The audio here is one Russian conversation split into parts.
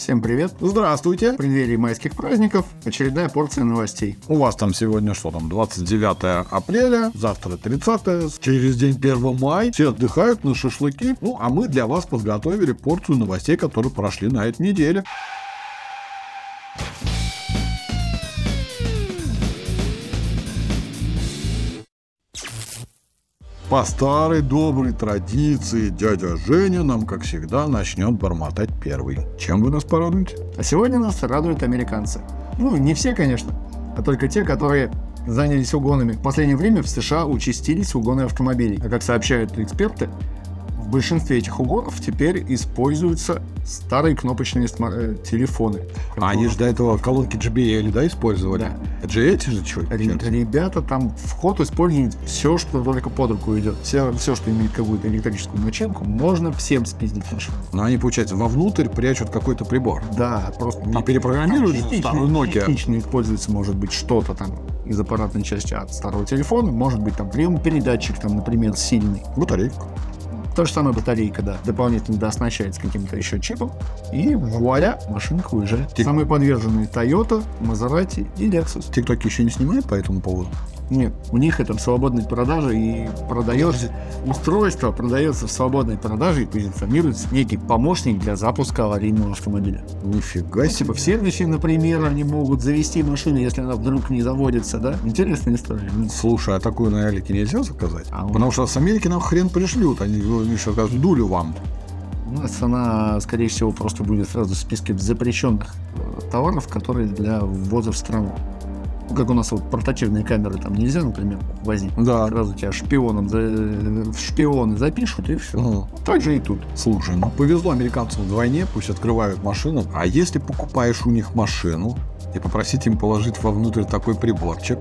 Всем привет. Здравствуйте. В преддверии майских праздников очередная порция новостей. У вас там сегодня что там, 29 апреля, завтра 30, через день 1 мая. Все отдыхают на шашлыки. Ну, а мы для вас подготовили порцию новостей, которые прошли на этой неделе. По старой доброй традиции дядя Женя нам, как всегда, начнет бормотать первый. Чем вы нас порадуете? А сегодня нас радуют американцы. Ну, не все, конечно, а только те, которые занялись угонами. В последнее время в США участились угоны автомобилей. А как сообщают эксперты, в большинстве этих угонов теперь используются старые кнопочные э, телефоны. А они же до этого колонки JBL, да, использовали? Да. Это же что? Ре- Ребята там в ход используют все, что только под руку идет. Все, все, что имеет какую-то электрическую начинку, можно всем спиздить машину. Но они, получается, вовнутрь прячут какой-то прибор. Да, просто Не перепрограммируют же частично, старую Nokia. частично используется, может быть, что-то там из аппаратной части от старого телефона, может быть, там прием-передатчик, там, например, сильный. Батарейка. То же самое батарейка, да, дополнительно дооснащается каким-то еще чипом, и вуаля, машинка уезжает. Тик- Самые подверженные Toyota, Maserati и Lexus. ТикТок еще не снимает по этому поводу? Нет, у них это в свободной продаже и продается устройство продается в свободной продаже и позиционируется некий помощник для запуска аварийного автомобиля. Нифига себе. Типа в сервисе, например, они могут завести машину, если она вдруг не заводится, да? Интересная история. Ну, Слушай, а такую на Алике нельзя заказать? А Потому что с Америки нам хрен пришлют. Они ну, еще как дулю вам. У нас она, скорее всего, просто будет сразу в списке запрещенных э, товаров, которые для ввоза в страну. Как у нас вот портативные камеры там нельзя, например, возить. Да. Сразу тебя шпионом за... в шпионы запишут и все. Ну, Так же и тут. слушай, ну повезло американцам вдвойне, пусть открывают машину. А если покупаешь у них машину и попросить им положить вовнутрь такой приборчик,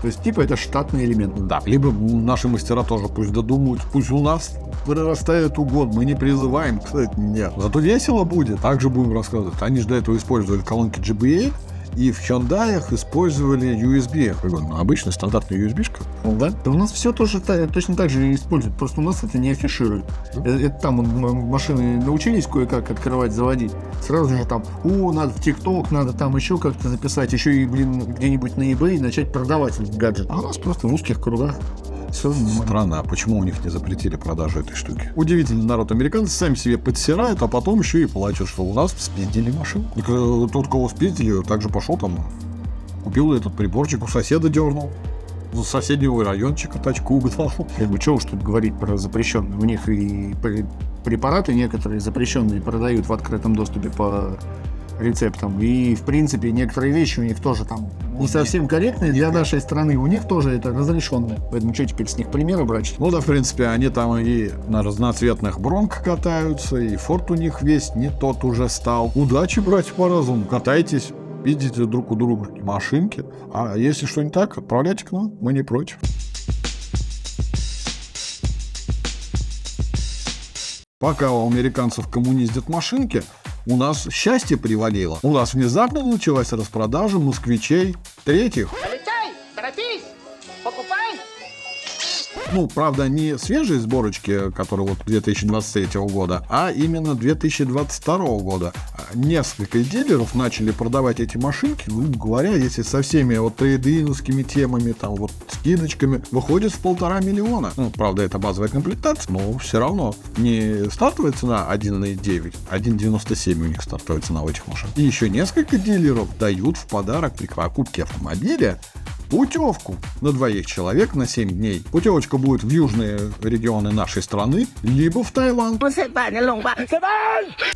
То есть, типа, это штатный элемент. Да, либо наши мастера тоже пусть додумают, пусть у нас прорастает угон, мы не призываем, кстати, нет. Зато весело будет, также будем рассказывать. Они же до этого использовали колонки GBA, и в Hyundai использовали USB, бы, ну, обычная стандартная USB-шка. Да? Да у нас все тоже точно так же используют, просто у нас это не афишируют. Ну. Э, Это, там машины научились кое-как открывать, заводить. Сразу же там, о, надо в ТикТок, надо там еще как-то записать, еще и, блин, где-нибудь на eBay начать продавать этот гаджет. А у нас просто в узких кругах. Все Странно, а почему у них не запретили продажу этой штуки? Удивительный народ. Американцы сами себе подсирают, а потом еще и плачут, что у нас спиздили машину. Так, э, Тот, кого спиздили, также пошел там, купил этот приборчик, у соседа дернул. С соседнего райончика тачку угнал. Как бы, что уж тут говорить про запрещенные. У них и пре- препараты некоторые запрещенные продают в открытом доступе по рецептам. И, в принципе, некоторые вещи у них тоже там не совсем корректные для нашей страны. У них тоже это разрешенное. Поэтому что теперь с них примеры брать? Ну да, в принципе, они там и на разноцветных бронках катаются, и форт у них весь не тот уже стал. Удачи, братья по разуму, катайтесь, видите друг у друга машинки. А если что не так, отправляйте к нам, мы не против. Пока у американцев коммуниздят машинки, у нас счастье привалило. У нас внезапно началась распродажа москвичей третьих. Ну, правда, не свежие сборочки, которые вот 2023 года, а именно 2022 года. А Несколько дилеров начали продавать эти машинки, ну, говоря, если со всеми вот трейдиновскими темами, там вот скидочками, выходит в полтора миллиона. Ну, правда, это базовая комплектация, но все равно не стартовая цена 1,9, 1,97 у них стартовая цена у этих машин. И еще несколько дилеров дают в подарок при покупке автомобиля путевку на двоих человек на 7 дней. Путевочка будет в южные регионы нашей страны, либо в Таиланд.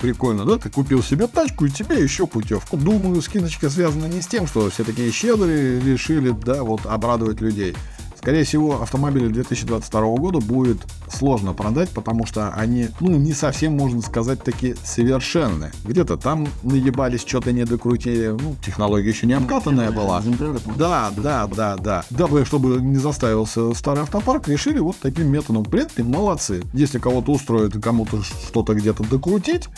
Прикольно, да? Ты купил себе тачку и тебе еще путевку. Думаю, скидочка связана не с тем, что все такие щедрые решили, да, вот обрадовать людей. Скорее всего, автомобили 2022 года будет сложно продать, потому что они, ну, не совсем, можно сказать, такие совершенные. Где-то там наебались, что-то не докрутили, ну, технология еще не обкатанная была. Да, да, да, да. Дабы, чтобы не заставился старый автопарк, решили вот таким методом. В принципе, молодцы. Если кого-то устроит, кому-то что-то где-то докрутить,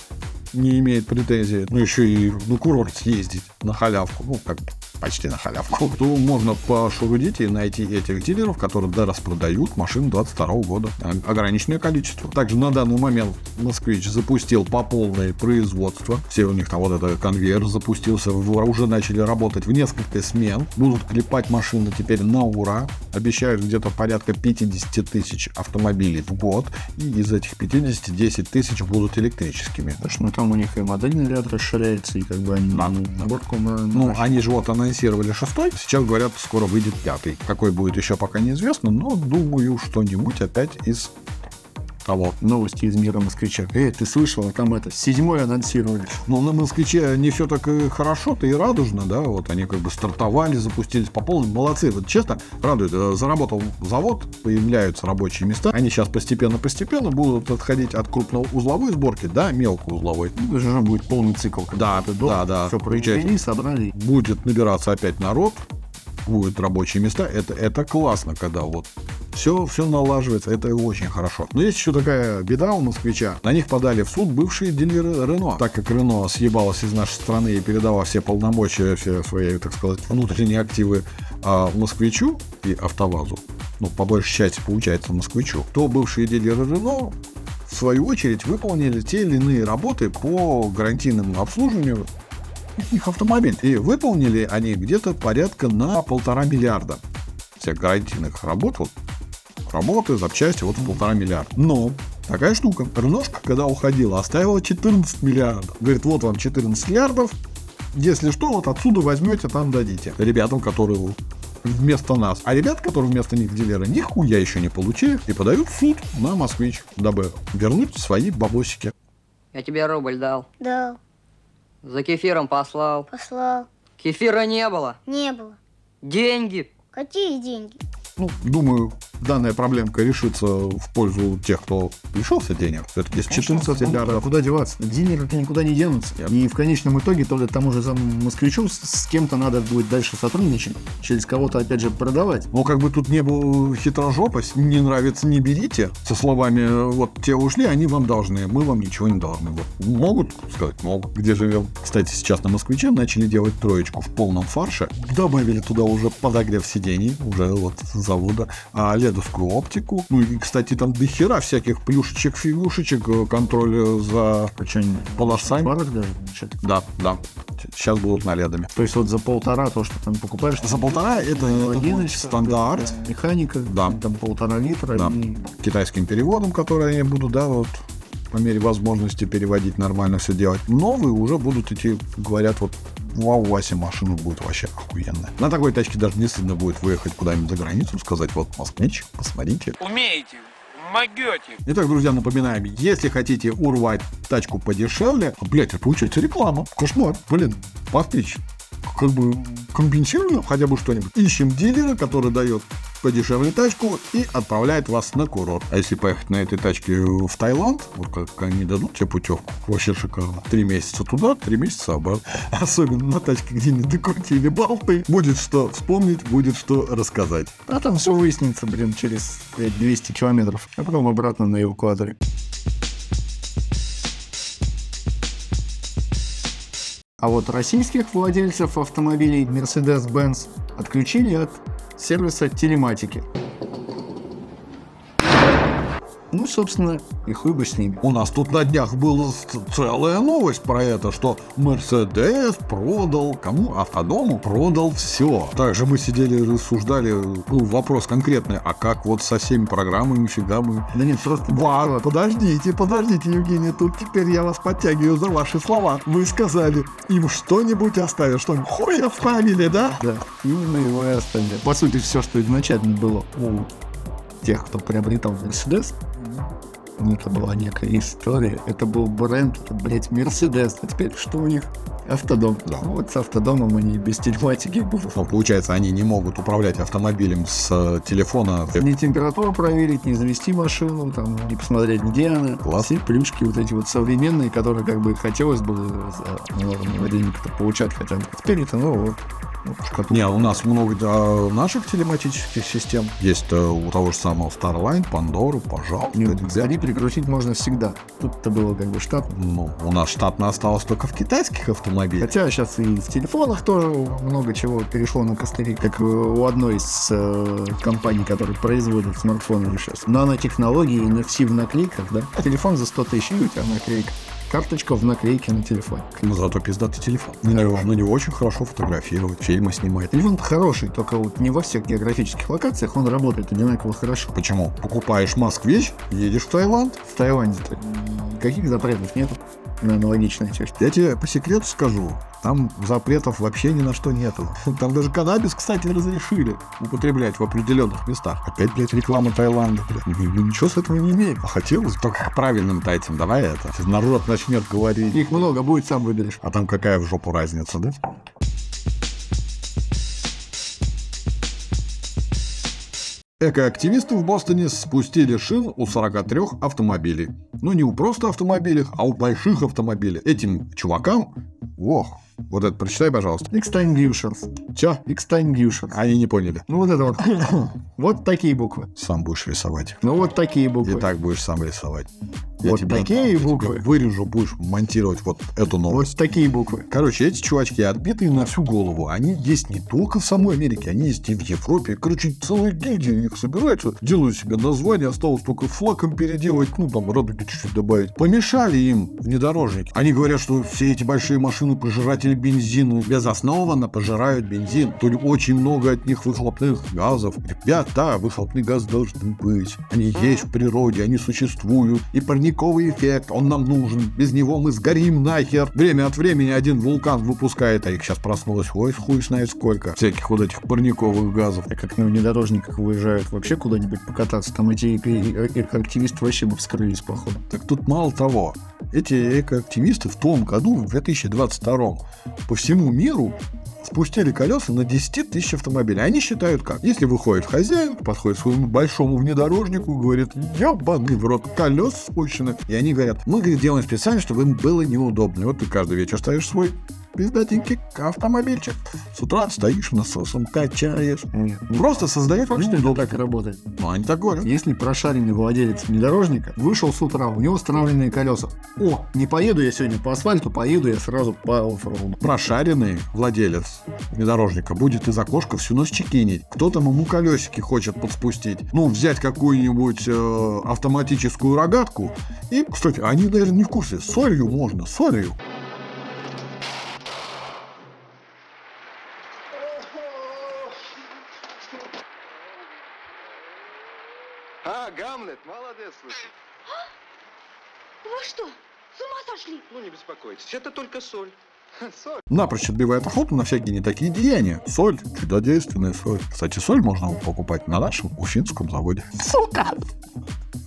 не имеет претензий, ну еще и на курорт съездить на халявку, ну как почти на халявку, то можно пошурудить и найти этих дилеров, которые да, распродают машин 22 года. А- Ограниченное количество. Также на данный момент Москвич запустил по полной производство. Все у них там вот это конвейер запустился, уже начали работать в несколько смен. Будут клепать машины теперь на ура. Обещают где-то порядка 50 тысяч автомобилей в год. И из этих 50 10 тысяч будут электрическими. Что ну, там у них и модельный ряд расширяется, и как бы они Да, наборку на- Ну, на- они же вот анонсировали шестой, сейчас говорят, скоро выйдет пятый. Какой будет еще пока неизвестно, но думаю, что-нибудь опять из того. новости из мира москвича. Эй, ты слышал, а там это, седьмой анонсировали. Ну, на москвиче не все так и хорошо-то и радужно, да, вот они как бы стартовали, запустились по полной, молодцы, вот честно, радует, Э, заработал завод, появляются рабочие места, они сейчас постепенно-постепенно будут отходить от крупноузловой сборки до мелкоузловой. Ну, это же будет полный цикл. Да, да, да, Все произвели, собрали. будет набираться опять народ, будут рабочие места. Это, это классно, когда вот все, все налаживается, это очень хорошо. Но есть еще такая беда у москвича. На них подали в суд бывшие дилеры Рено. Так как Рено съебалась из нашей страны и передала все полномочия, все свои, так сказать, внутренние активы а, москвичу и автовазу, ну, по большей части получается москвичу, то бывшие дилеры Рено в свою очередь выполнили те или иные работы по гарантийному обслуживанию их автомобиль. И выполнили они где-то порядка на полтора миллиарда всех гарантийных работ. Вот, работы, запчасти, вот в полтора миллиарда. Но такая штука. Реношка, когда уходила, оставила 14 миллиардов. Говорит, вот вам 14 миллиардов. Если что, вот отсюда возьмете, там дадите. Ребятам, которые вместо нас. А ребят, которые вместо них дилеры, нихуя еще не получили и подают в суд на москвич, дабы вернуть свои бабосики. Я тебе рубль дал. Да, За кефиром послал. послал. Кефира не было. Не было. Деньги. Какие деньги? Ну, думаю, данная проблемка решится в пользу тех, кто лишился денег. Все-таки с 14 А миллиардов. куда деваться? Дилеры-то никуда не денутся. И в конечном итоге то тому же самому москвичу с, кем-то надо будет дальше сотрудничать, через кого-то опять же продавать. Ну, как бы тут не было хитрожопость, не нравится, не берите. Со словами, вот те ушли, они вам должны, мы вам ничего не должны. Вот. Могут сказать, могут. Где живем? Кстати, сейчас на москвиче начали делать троечку в полном фарше. Добавили туда уже подогрев сидений, уже вот с завода, а ледовскую оптику. Ну и, кстати, там до хера всяких плюшечек, фигушечек, э, контроль э, за Причем полосами. Парок даже. значит. Да, да. Сейчас будут на ледами. То есть вот за полтора то, что там покупаешь, За полтора это, это стандарт. да, механика, Да. там полтора литра. Да. и- китайским переводом, который я буду, да, вот по мере возможности переводить нормально все делать. Новые уже будут идти, говорят, вот в АУАСе машина будет вообще охуенная. На такой тачке даже не стыдно будет выехать куда-нибудь за границу, сказать, вот, москвич, посмотрите. Умеете, могете. Итак, друзья, напоминаем, если хотите урвать тачку подешевле, блять, это получается реклама. Кошмар. Блин, постричь. Как бы компенсируем хотя бы что-нибудь. Ищем дилера, который дает подешевле тачку и отправляет вас на курорт. А если поехать на этой тачке в Таиланд, вот как они дадут тебе путевку, вообще шикарно. Три месяца туда, три месяца обратно. Особенно на тачке, где не докрутили болты. Будет что вспомнить, будет что рассказать. А там все выяснится, блин, через блядь, 200 километров. А потом обратно на эвакуаторе. А вот российских владельцев автомобилей Mercedes-Benz отключили от сервиса телематики. Ну, собственно, и хуй бы с ними. У нас тут на днях была целая новость про это, что Мерседес продал кому? Автодому продал все. Также мы сидели и рассуждали, был вопрос конкретный, а как вот со всеми программами фига мы... Да нет, просто... Ва, подождите, подождите, Евгений, тут теперь я вас подтягиваю за ваши слова. Вы сказали, им что-нибудь оставят, что-нибудь хуй оставили, да? Да, именно его и оставили. По сути, все, что изначально было у тех, кто приобретал Мерседес, ну, это была некая история. Это был бренд, это, блядь, Мерседес. А теперь что у них? Автодом. Да. Ну, Вот с автодомом они без телематики будут. Ну, получается, они не могут управлять автомобилем с э, телефона. Не температуру проверить, не завести машину, там, не посмотреть, где она. Класс. Все плюшки вот эти вот современные, которые как бы хотелось бы за нормальное время-то получать хотя бы. Теперь это, ну, вот, шкатулка. Не, у нас много да, наших телематических систем. Есть э, у того же самого Starline, Pandora, пожалуйста. Нет. Сзади перекрутить можно всегда. Тут это было как бы штат. Ну, у нас штатно осталось только в китайских автомобилях. Автомобиль. Хотя сейчас и в телефонах тоже много чего перешло на костыли, как э, у одной из э, компаний, которые производят смартфоны сейчас. Нанотехнологии, NFC в наклейках, да? Телефон за 100 тысяч, и у тебя наклейка. Карточка в наклейке на телефон. Но зато пиздатый телефон. Него, на него очень хорошо фотографировать, фильмы снимать. Телефон хороший, только вот не во всех географических локациях он работает одинаково хорошо. Почему? Покупаешь Москвич, едешь в Таиланд. В Таиланде-то никаких запретов нет на аналогичные техники. Я тебе по секрету скажу, там запретов вообще ни на что нету. Там даже каннабис, кстати, разрешили употреблять в определенных местах. Опять, блядь, реклама Таиланда, блядь. Ну, ну, Ничего с этого не имеет. А хотелось только правильным тайцам. Давай это. Народ начнет говорить. Их много будет, сам выберешь. А там какая в жопу разница, да? Экоактивисты в Бостоне спустили шин у 43 автомобилей. Ну, не у просто автомобилей, а у больших автомобилей. Этим чувакам... Ох, вот это прочитай, пожалуйста. Extinguishers. Чё? Extinguishers. Они не поняли. Ну вот это вот. Вот такие буквы. Сам будешь рисовать. Ну вот такие И буквы. так будешь сам рисовать. Вот такие я тебе буквы. вырежу, будешь монтировать вот эту новость. Вот такие буквы. Короче, эти чувачки отбитые на всю голову. Они есть не только в самой Америке, они есть и в Европе. Короче, целые гильдии их собираются, делают себе название, осталось только флаком переделать, ну там радуги чуть-чуть добавить. Помешали им внедорожники. Они говорят, что все эти большие машины пожиратели бензина безоснованно пожирают бензин. То ли очень много от них выхлопных газов. Ребята, выхлопные газы должны быть. Они есть в природе, они существуют. И парниковый эффект, он нам нужен. Без него мы сгорим нахер. Время от времени один вулкан выпускает, а их сейчас проснулось, ой, хуй знает сколько. Всяких вот этих парниковых газов. А как на внедорожниках выезжают вообще куда-нибудь покататься, там эти эко- экоактивисты вообще бы вскрылись, походу. Так тут мало того, эти экоактивисты в том году, в 2022, по всему миру спустили колеса на 10 тысяч автомобилей. Они считают как? Если выходит хозяин, подходит к своему большому внедорожнику говорит, ебаный в рот, колес спущены. И они говорят, мы говорит, делаем специально, чтобы им было неудобно. И вот ты каждый вечер ставишь свой пиздатенький автомобильчик. С утра стоишь насосом, качаешь. Нет. Просто создает это неудобство. так работает. Ну, они так говорят. Если прошаренный владелец внедорожника вышел с утра, у него установленные колеса. О, не поеду я сегодня по асфальту, поеду я сразу по оффроуду. Прошаренный владелец внедорожника будет из окошка всю ночь чекинить. Кто там ему колесики хочет подспустить. Ну, взять какую-нибудь э, автоматическую рогатку. И, кстати, они, наверное, не в курсе. Солью можно, солью. А, Гамлет, молодец, слушай. Вы что, с ума сошли? Ну, не беспокойтесь, это только соль. Соль. Напрочь отбивает охоту на всякие не такие деяния. Соль, чудодейственная соль. Кстати, соль можно покупать на нашем уфимском заводе. Сука!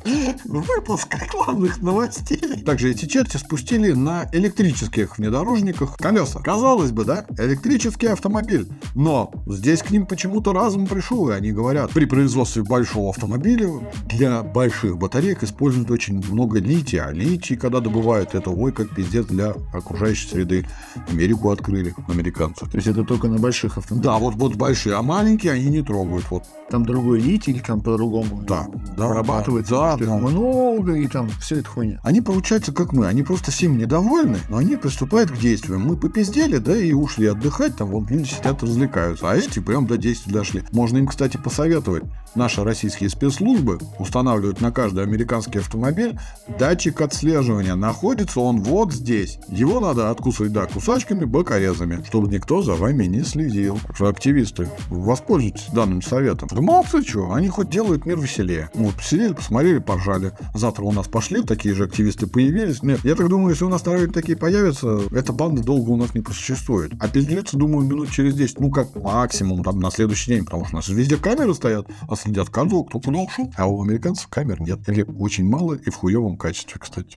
Выпуск рекламных новостей. Также эти черти спустили на электрических внедорожниках колеса. Казалось бы, да? Электрический автомобиль. Но здесь к ним почему-то разум пришел, и они говорят, при производстве большого автомобиля для больших батареек используют очень много лития. А литий, когда добывают, это ой, как пиздец для окружающей среды. Америку открыли американцы. То есть это только на больших автомобилях. Да, вот, вот большие, а маленькие они не трогают. Вот, Там другой литий, или там по-другому. да, да, Вырабатывается да, да. много, и там все это хуйня. Они получаются как мы, они просто всем недовольны, но они приступают к действиям. Мы попиздели, да, и ушли отдыхать, там вон люди сидят развлекаются, а эти прям до действий дошли. Можно им, кстати, посоветовать. Наши российские спецслужбы устанавливают на каждый американский автомобиль датчик отслеживания. Находится он вот здесь. Его надо откусывать, да, кусачками, бокорезами, чтобы никто за вами не следил. Что активисты, воспользуйтесь данным советом. Да молодцы, что, они хоть делают мир веселее. Вот, посидели, посмотрели, поржали. Завтра у нас пошли, такие же активисты появились. Нет, я так думаю, если у нас на такие появятся, эта банда долго у нас не просуществует. А пиздец, думаю, минут через 10, ну как максимум там на следующий день, потому что у нас везде камеры стоят, а следят каждого, кто куда ушел. А у американцев камер нет. Или очень мало и в хуевом качестве, кстати.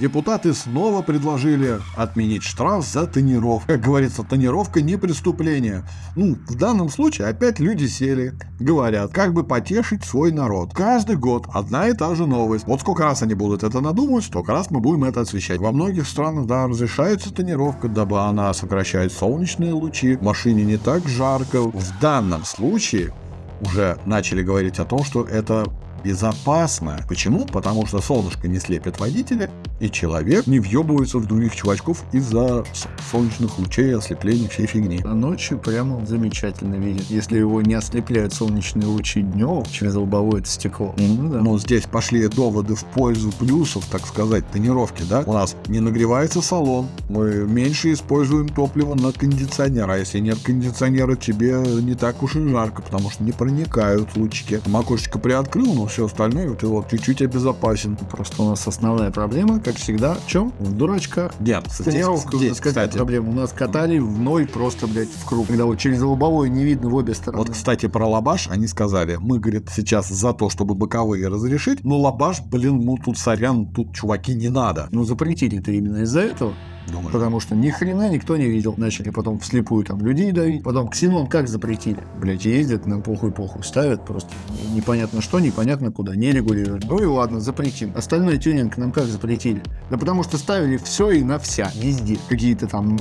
Депутаты снова предложили отменить штраф за тонировку. Как говорится, тонировка не преступление. Ну, в данном случае опять люди сели, говорят, как бы потешить свой народ. Каждый год одна и та же новость. Вот сколько раз они будут это надумывать, столько раз мы будем это освещать. Во многих странах, да, разрешается тонировка, дабы она сокращает солнечные лучи. В машине не так жарко. В данном случае уже начали говорить о том, что это безопасно. Почему? Потому что солнышко не слепит водителя, и человек не въебывается в других чувачков из-за солнечных лучей, ослепления, всей фигни. А ночью прямо замечательно видит. Если его не ослепляют солнечные лучи днем через лобовое стекло. Ну да. Но здесь пошли доводы в пользу плюсов, так сказать, тонировки, да? У нас не нагревается салон, мы меньше используем топливо на кондиционер, а если нет кондиционера, тебе не так уж и жарко, потому что не проникают лучики. Макушечка приоткрыл, но все остальное вот чуть-чуть обезопасен. Просто у нас основная проблема, как всегда, в чем? В дурачка. Нет, С тонировкой у здесь, нас какая кстати, проблема? У нас катали в ноль просто, блядь, в круг. Когда вот через лобовое не видно в обе стороны. Вот, кстати, про лабаш они сказали, мы, говорит, сейчас за то, чтобы боковые разрешить, но лабаш, блин, ну тут сорян, тут чуваки не надо. Ну, запретили-то именно из-за этого. Думаю, Потому что ни хрена никто не видел. Начали потом вслепую там людей давить. Потом ксенон как запретили? Блять, ездят на похуй-похуй, ставят просто непонятно что, непонятно куда, не регулируют. Ну и ладно, запретим. Остальной тюнинг нам как запретили? Да потому что ставили все и на вся, везде. Какие-то там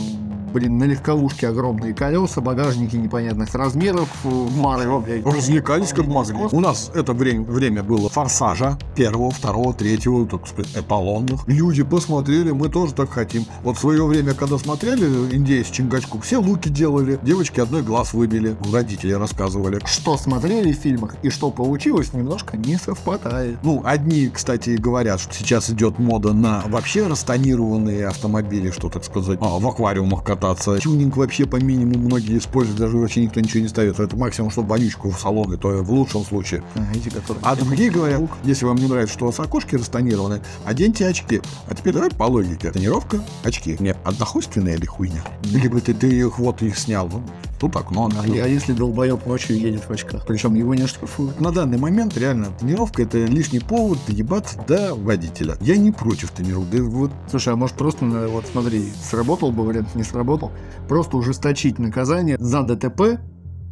Блин, на легковушке огромные колеса, багажники непонятных размеров, э, Марио, блядь. развлекались как могли. У нас это время, время было форсажа первого, второго, третьего, так сказать, эталонных. Люди посмотрели, мы тоже так хотим. Вот в свое время, когда смотрели индейец Чингачку, все луки делали, девочки одной глаз выбили, родители рассказывали. Что смотрели в фильмах и что получилось, немножко не совпадает. Ну, одни, кстати, говорят, что сейчас идет мода на вообще растонированные автомобили, что, так сказать, а, в аквариумах кататься. Тюнинг вообще по минимуму многие используют, даже вообще никто ничего не ставит. Это максимум, чтобы вонючку в салон, и то в лучшем случае. А, эти, которые... А другие говорят, если вам не нравится, что у вас окошки растонированы, оденьте очки. А теперь давай по логике. Тонировка, очки. Не однохуйственная или хуйня? Либо ты, ты их вот их снял. Ну, тут окно. А, а если долбоеб ночью едет в очках? Причем его не штрафуют. На данный момент реально тонировка это лишний повод ебаться до водителя. Я не против тонировки. Да вот Слушай, а может просто, вот смотри, сработал бы вариант, не сработал, просто ужесточить наказание за ДТП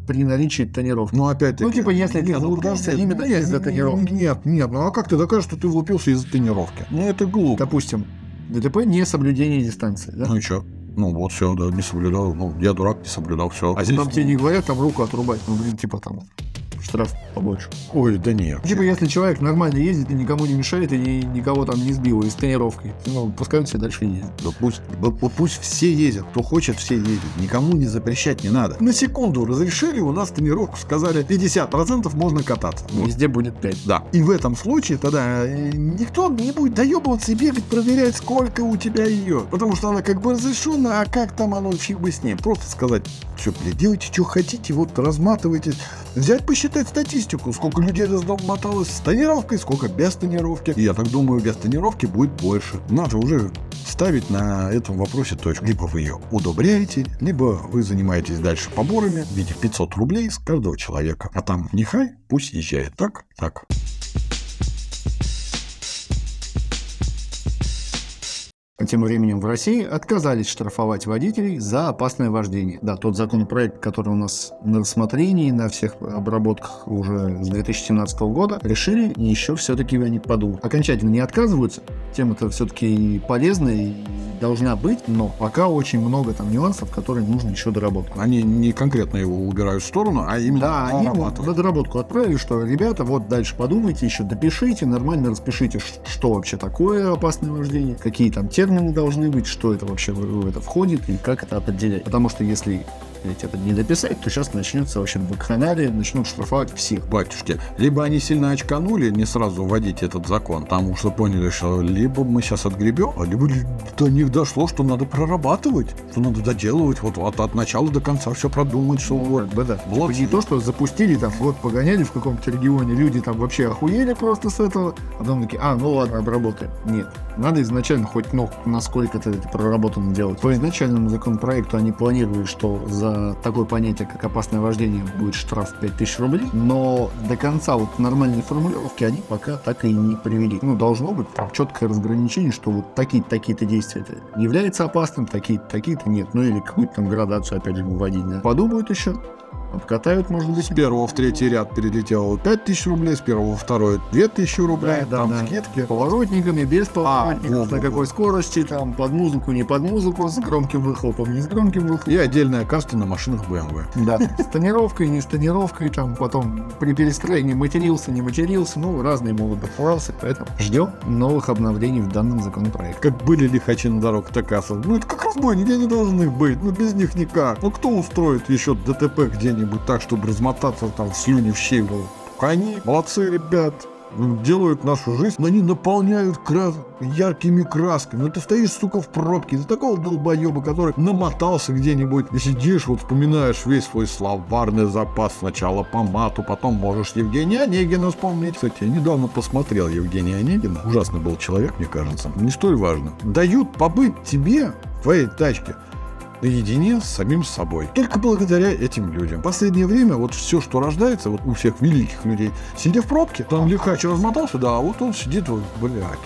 при наличии тонировки. Ну, опять-таки... Ну, типа, если ты нет, ну, влупился подожди, именно нет, из-за тонировки. Нет, нет, ну а как ты докажешь, что ты влупился из-за тренировки? Ну, это глупо. Допустим, ДТП не соблюдение дистанции, да? Ну и чё? Ну вот все, да, не соблюдал. Ну, я дурак, не соблюдал, все. А здесь... Там тебе не говорят там руку отрубать, ну, блин, типа там штраф побольше. Ой, да нет. Типа, если человек нормально ездит и никому не мешает, и ни- никого там не сбил и с тренировкой, ну, пускай он себе дальше ездит. Да пусть, пусть все ездят, кто хочет, все ездят. Никому не запрещать не надо. На секунду разрешили у нас тренировку, сказали 50% можно кататься. Вот. Везде будет 5. Да. И в этом случае тогда э, никто не будет доебываться и бегать, проверять, сколько у тебя ее. Потому что она как бы разрешена, а как там оно, фиг бы с ним. Просто сказать, все, блядь, делайте, что хотите, вот разматывайтесь. Взять, посчитать статистику, сколько людей размоталось с тонировкой, сколько без тонировки. И я так думаю, без тонировки будет больше. Надо уже ставить на этом вопросе точку. Либо вы ее удобряете, либо вы занимаетесь дальше поборами в виде 500 рублей с каждого человека. А там нехай, пусть езжает. Так? Так. Тем временем в России отказались штрафовать водителей за опасное вождение. Да, тот законопроект, который у нас на рассмотрении, на всех обработках уже с 2017 года, решили еще все-таки они подумать. Окончательно не отказываются, тем это все-таки полезно и должна быть, но пока очень много там нюансов, которые нужно еще доработать. Они не конкретно его убирают в сторону, а именно Да, они вот на доработку отправили, что ребята, вот дальше подумайте, еще допишите, нормально распишите, что вообще такое опасное вождение, какие там термины должны быть, что это вообще в это входит и как это определять. Потому что если блядь, это не дописать, то сейчас начнется вообще вакханалия, начнут штрафовать всех. Батюшки, либо они сильно очканули не сразу вводить этот закон, потому что поняли, что либо мы сейчас отгребем, а либо до них дошло, что надо прорабатывать, что надо доделывать, вот, вот от начала до конца все продумать, что вот. Как бы да. Вот. Типа не то, что запустили там, вот погоняли в каком-то регионе, люди там вообще охуели просто с этого, а потом такие, а, ну ладно, обработаем. Нет. Надо изначально хоть, ну, насколько-то это проработано делать. По изначальному законопроекту они планировали, что за такое понятие, как опасное вождение, будет штраф 5000 рублей, но до конца вот нормальной формулировки они пока так и не привели. Ну, должно быть там четкое разграничение, что вот такие-то, такие-то действия это является опасным, такие-то, такие-то нет. Ну, или какую-то там градацию, опять же, вводить. Подумают еще, Обкатают, может быть, С первого в третий ряд перелетело 5000 рублей, с первого во второй 2000 рублей, Да, там да. скидки. поворотниками, без поворотников, во, на какой скорости, там, под музыку, не под музыку, с громким выхлопом, не с громким выхлопом. И отдельная каста на машинах BMW. Да, с тонировкой, не с тонировкой, там, потом при перестроении матерился, не матерился, ну, разные могут быть фразы, поэтому ждем новых обновлений в данном законопроекте. Как были лихачи на дорогах, так и остались. Ну это как разбойники, они должны быть, ну без них никак. Ну кто устроит еще ДТП где-нибудь так, чтобы размотаться там в слюни в? Только Они, молодцы ребят, делают нашу жизнь, но они наполняют крас... яркими красками. Ну ты стоишь, сука, в пробке, из такого долбоеба, который намотался где-нибудь, и сидишь, вот вспоминаешь весь свой словарный запас, сначала по мату, потом можешь Евгения Онегина вспомнить. Кстати, я недавно посмотрел Евгения Онегина. Ужасный был человек, мне кажется. Не столь важно. Дают побыть тебе в твоей тачке наедине с самим собой. Только благодаря этим людям. В последнее время вот все, что рождается, вот у всех великих людей, сидя в пробке, там лихач размотался, да, а вот он сидит, вот, блядь.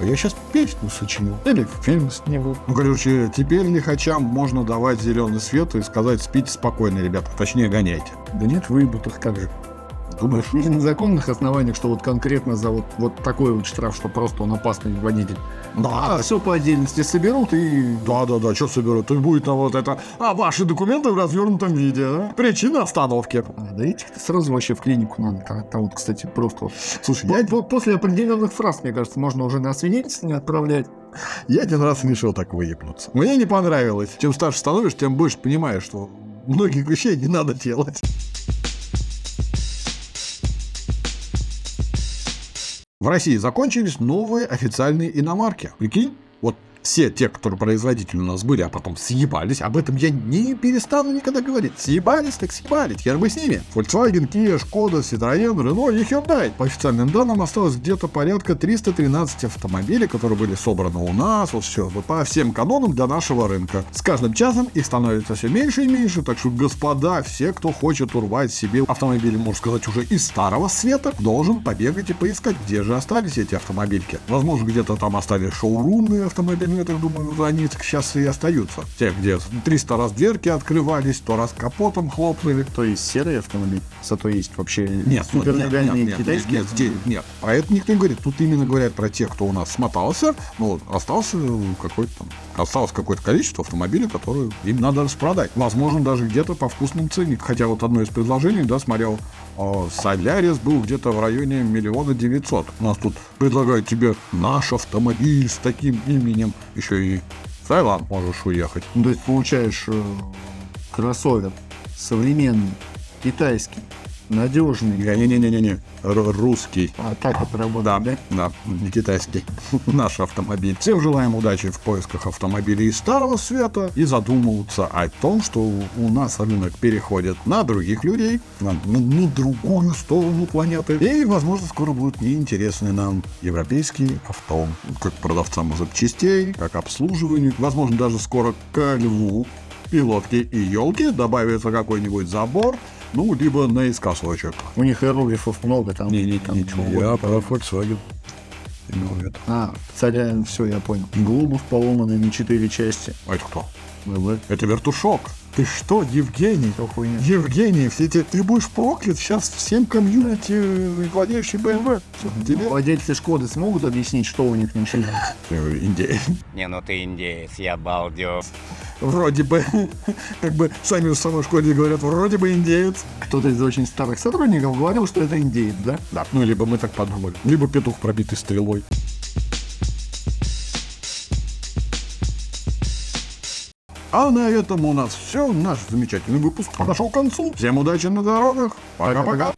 А я сейчас песню сочиню. Или фильм сниму. Ну, короче, теперь лихачам можно давать зеленый свет и сказать, спите спокойно, ребята. Точнее, гоняйте. Да нет, выебутых как же. Думаешь? Не на законных основаниях, что вот конкретно за вот, вот такой вот штраф, что просто он опасный водитель. Да, А все по отдельности соберут и... Да, да, да, что соберут? И будет на вот это. А ваши документы в развернутом виде, да? Причина остановки. А, да этих сразу вообще в клинику надо. Там, там вот, кстати, просто... Слушай, По- я, по- после определенных фраз, мне кажется, можно уже на свидетельство отправлять. я один раз решил так выебнуться. Мне не понравилось. Чем старше становишься, тем больше понимаешь, что многих вещей не надо делать. В России закончились новые официальные иномарки. Прикинь? Все те, которые производители у нас были, а потом съебались, об этом я не перестану никогда говорить. Съебались, так съебались, хер бы с ними. Volkswagen, Kia, Skoda, Citroёn, Renault и Hyundai. По официальным данным осталось где-то порядка 313 автомобилей, которые были собраны у нас, вот все, вот по всем канонам для нашего рынка. С каждым часом их становится все меньше и меньше, так что, господа, все, кто хочет урвать себе автомобили, можно сказать, уже из старого света, должен побегать и поискать, где же остались эти автомобильки. Возможно, где-то там остались шоурумные автомобили, я так думаю, они сейчас и остаются. Те, где 300 раз дверки открывались, то раз капотом хлопнули. То есть серый автомобиль, зато есть вообще Нет, ну, супер нет, нет, нет, китайские нет, здесь- нет, про это никто не говорит. Тут именно говорят про тех, кто у нас смотался, ну, вот, остался какой-то там, осталось какое-то количество автомобилей, которые им надо распродать. Возможно, даже где-то по вкусным ценникам. Хотя вот одно из предложений, да, смотрел, Солярис был где-то в районе миллиона девятьсот. Нас тут предлагают тебе наш автомобиль с таким именем, еще и в Таиланд можешь уехать. Ну, то есть получаешь э, кроссовер современный, китайский, надежный. Не-не-не-не-не, Р- русский. А так это работает, Да, да? не китайский. Наш автомобиль. Всем желаем удачи в поисках автомобилей старого света и задумываться о том, что у нас рынок переходит на других людей, на, на- на другую сторону планеты. И, возможно, скоро будут неинтересны нам европейские авто. Как продавцам запчастей, как обслуживанию. Возможно, даже скоро ко льву, пилотке и елке добавится какой-нибудь забор, ну, либо наискосочек. У них иероглифов много там. Не-не-не, там чего я про Volkswagen. Имел в виду. А, царя, все, я понял. Глобус поломанный на четыре части. А это кто? Это вертушок. Ты что, Евгений? Что хуйня? Евгений, все эти, ты будешь проклят сейчас всем комьюнити, владеющий BMW. Тебе Владельцы Шкоды смогут объяснить, что у них начинается? Э, Индия. Не, ну ты индеец, я балдеж. Вроде бы, как бы сами в самой школе говорят, вроде бы индеец. Кто-то из очень старых сотрудников говорил, что это индеец, да? Да, ну либо мы так подумали, либо петух пробитый стрелой. А на этом у нас все. Наш замечательный выпуск подошел к концу. Всем удачи на дорогах. Пока-пока.